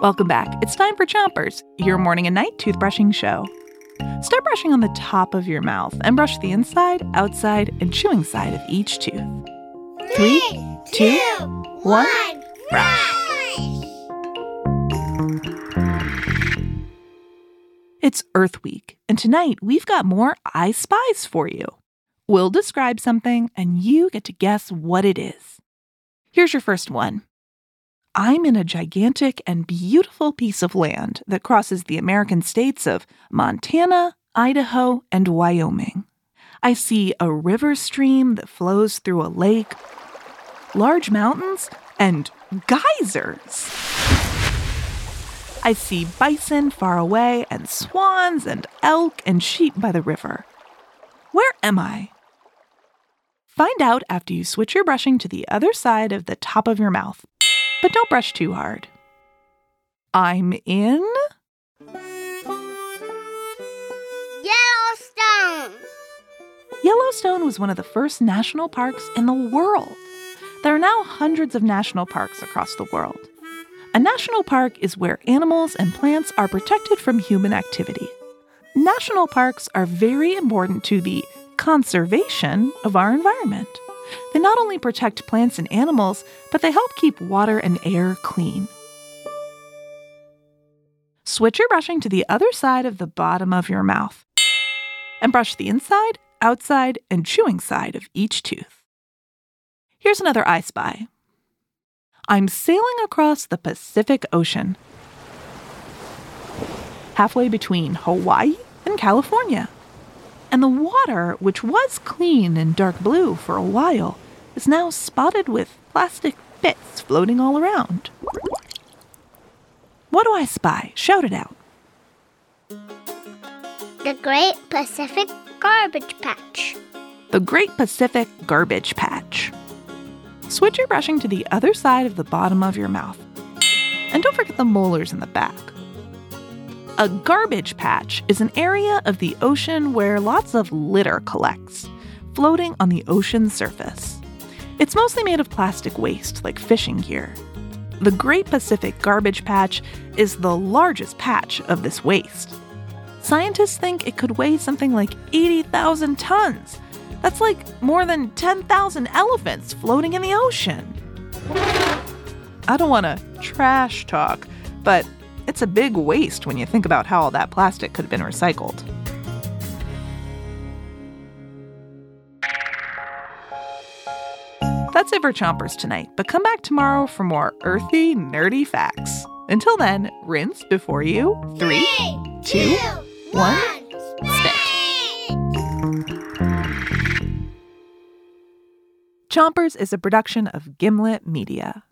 Welcome back. It's time for Chompers, your morning and night toothbrushing show. Start brushing on the top of your mouth and brush the inside, outside, and chewing side of each tooth. Three, two, one, brush. It's Earth Week, and tonight we've got more I Spies for you. We'll describe something, and you get to guess what it is. Here's your first one I'm in a gigantic and beautiful piece of land that crosses the American states of Montana, Idaho, and Wyoming. I see a river stream that flows through a lake, large mountains, and geysers. I see bison far away, and swans, and elk, and sheep by the river. Where am I? Find out after you switch your brushing to the other side of the top of your mouth, but don't brush too hard. I'm in Yellowstone. Yellowstone was one of the first national parks in the world. There are now hundreds of national parks across the world. A national park is where animals and plants are protected from human activity. National parks are very important to the conservation of our environment. They not only protect plants and animals, but they help keep water and air clean. Switch your brushing to the other side of the bottom of your mouth and brush the inside, outside, and chewing side of each tooth. Here's another I Spy. I'm sailing across the Pacific Ocean, halfway between Hawaii and California. And the water, which was clean and dark blue for a while, is now spotted with plastic bits floating all around. What do I spy? Shout it out. The Great Pacific Garbage Patch. The Great Pacific Garbage Patch. Switch your brushing to the other side of the bottom of your mouth. And don't forget the molars in the back. A garbage patch is an area of the ocean where lots of litter collects, floating on the ocean's surface. It's mostly made of plastic waste, like fishing gear. The Great Pacific Garbage Patch is the largest patch of this waste. Scientists think it could weigh something like 80,000 tons. That's like more than 10,000 elephants floating in the ocean. I don't want to trash talk, but it's a big waste when you think about how all that plastic could have been recycled. That's it for Chompers tonight, but come back tomorrow for more earthy, nerdy facts. Until then, rinse before you. Three, two, one, spit. Chompers is a production of Gimlet Media.